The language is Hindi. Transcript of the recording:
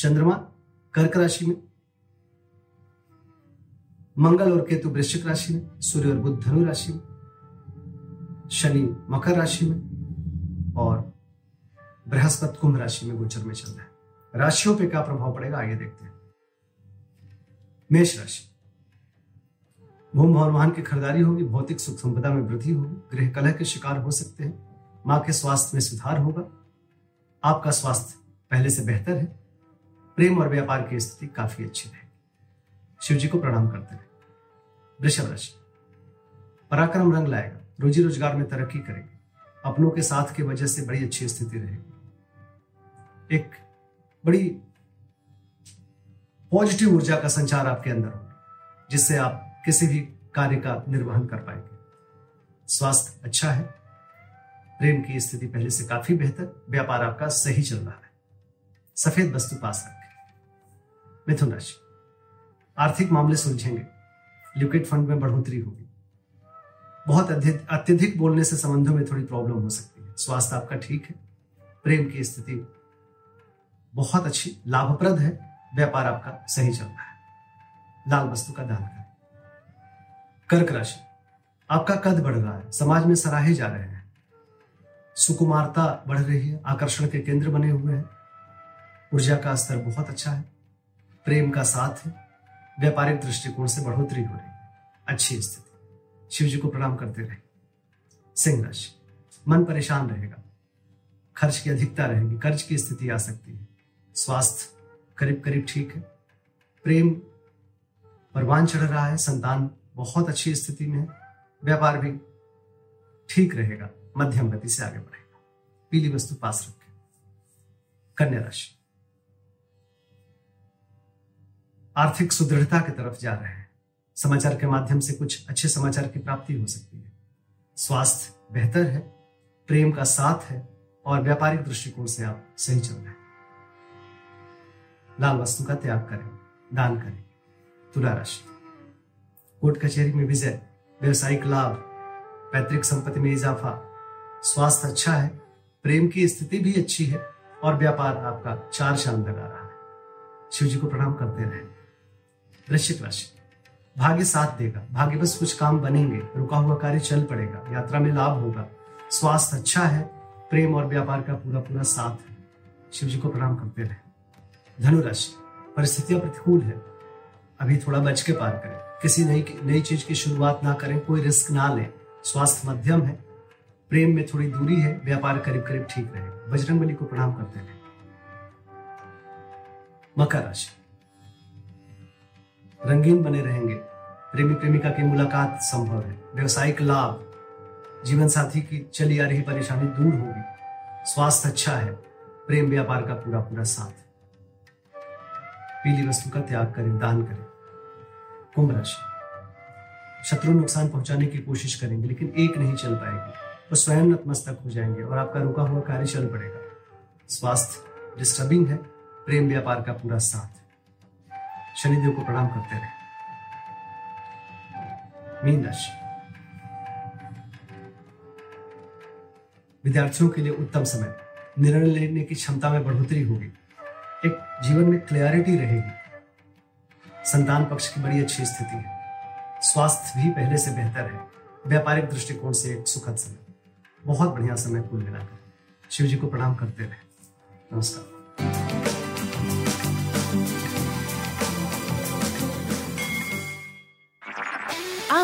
चंद्रमा, कर्क राशि में, मंगल और केतु वृश्चिक राशि में, सूर्य और बुध धनु राशि में, शनि मकर राशि में और बृहस्पति कुंभ राशि में गोचर में चल रहा है। राशियों पे क्या प्रभाव पड़ेगा आगे देखते हैं। मेष राशि। भूम भवन वाहन की खरीदारी होगी, भौतिक सुख संपदा में वृद्धि होगी गृह कलह के शिकार हो सकते हैं, माँ के स्वास्थ्य में सुधार होगा, आपका स्वास्थ्य पहले से बेहतर है प्रेम और व्यापार की स्थिति काफ़ी अच्छी रहेगी शिव जी को प्रणाम करते रहे। वृषभ राशि, पराक्रम रंग लाएगा, रोजी रोज़गार में तरक्की करेगी, अपनों के साथ की वजह से बड़ी अच्छी स्थिति रहेगी। एक बड़ी पॉजिटिव ऊर्जा का संचार आपके अंदर होगा, जिससे आप किसी भी कार्य का निर्वहन कर पाएँगे। स्वास्थ्य अच्छा है, प्रेम की स्थिति पहले से काफ़ी बेहतर, व्यापार आपका सही चल रहा है। सफ़ेद वस्तु पास रखें। मिथुन राशि आर्थिक मामले सुलझेंगे। लिक्विड फंड में बढ़ोतरी होगी। बहुत अत्यधिक बोलने से संबंधों में थोड़ी प्रॉब्लम हो सकती है। स्वास्थ्य आपका ठीक है। प्रेम की स्थिति बहुत अच्छी, लाभप्रद है। व्यापार आपका सही चल रहा है। लाल वस्तु का दान करें। कर्क राशि। आपका कद बढ़ रहा है। समाज में सराहे जा रहे हैं। सुकुमारता बढ़ रही है। आकर्षण के केंद्र बने हुए हैं। ऊर्जा का स्तर बहुत अच्छा है। प्रेम का साथ है, व्यापारिक दृष्टिकोण से बढ़ोतरी हो रही अच्छी स्थिति। शिव जी को प्रणाम करते रहे। सिंह राशि, मन परेशान रहेगा। खर्च की अधिकता रहेगी, कर्ज की स्थिति आ सकती है। स्वास्थ्य करीब करीब ठीक है। प्रेम परवान चढ़ रहा है, संतान बहुत अच्छी स्थिति में है। व्यापार भी ठीक रहेगा, मध्यम गति से आगे बढ़ेगा। पीली वस्तु पास रखें। कन्या राशि आर्थिक सुदृढ़ता की तरफ़ जा रहे हैं। समाचार के माध्यम से कुछ अच्छे समाचार की प्राप्ति हो सकती है। स्वास्थ्य बेहतर है, प्रेम का साथ है और व्यापारिक दृष्टिकोण से आप सही चल रहे हैं। लाल वस्तु का त्याग करें, दान करें। तुला राशि। कोर्ट कचहरी में विजय, व्यवसायिक लाभ, पैतृक संपत्ति में इजाफा। स्वास्थ्य अच्छा है, प्रेम की स्थिति भी अच्छी है और व्यापार आपका चार चाँद लगा रहा है। शिव जी को प्रणाम करते रहे। वृश्चिक राशि। भाग्य साथ देगा। भाग्य बस कुछ काम बनेंगे, रुका हुआ कार्य चल पड़ेगा, यात्रा में लाभ होगा। स्वास्थ्य अच्छा है, प्रेम और व्यापार का पूरा पूरा साथ है। शिव जी को प्रणाम करते रहे। धनुराशि, परिस्थितियाँ प्रतिकूल है। अभी थोड़ा बच के पार करें। किसी नई नई चीज़ की शुरुआत ना करें, कोई रिस्क ना लें। स्वास्थ्य मध्यम है। प्रेम में थोड़ी दूरी है, व्यापार करीब करीब ठीक रहे। बजरंग बली को प्रणाम करते रहे। मकर राशि रंगीन बने रहेंगे। प्रेमी प्रेमिका की मुलाकात संभव है। व्यवसायिक लाभ, जीवन साथी की चली आ रही परेशानी दूर होगी। स्वास्थ्य अच्छा है। प्रेम व्यापार का पूरा पूरा साथ। पीली वस्तु का त्याग करें, दान करें। कुंभ राशि। शत्रु नुकसान पहुँचाने की कोशिश करेंगे, लेकिन एक नहीं चल पाएगी। वो तो स्वयं नतमस्तक हो जाएँगे और आपका रुका हुआ कार्य चल पड़ेगा। स्वास्थ्य डिस्टर्बिंग है। प्रेम व्यापार का पूरा साथ। शनिदेव को प्रणाम करते रहे। मीन राशि। विद्यार्थियों के लिए उत्तम समय। निर्णय लेने की क्षमता में बढ़ोतरी होगी। एक जीवन में क्लियरिटी रहेगी। संतान पक्ष की बड़ी अच्छी स्थिति है। स्वास्थ्य भी पहले से बेहतर है। व्यापारिक दृष्टिकोण से एक सुखद समय। बहुत बढ़िया समय कुल मिलाकर। शिव जी को प्रणाम करते रहे। नमस्कार।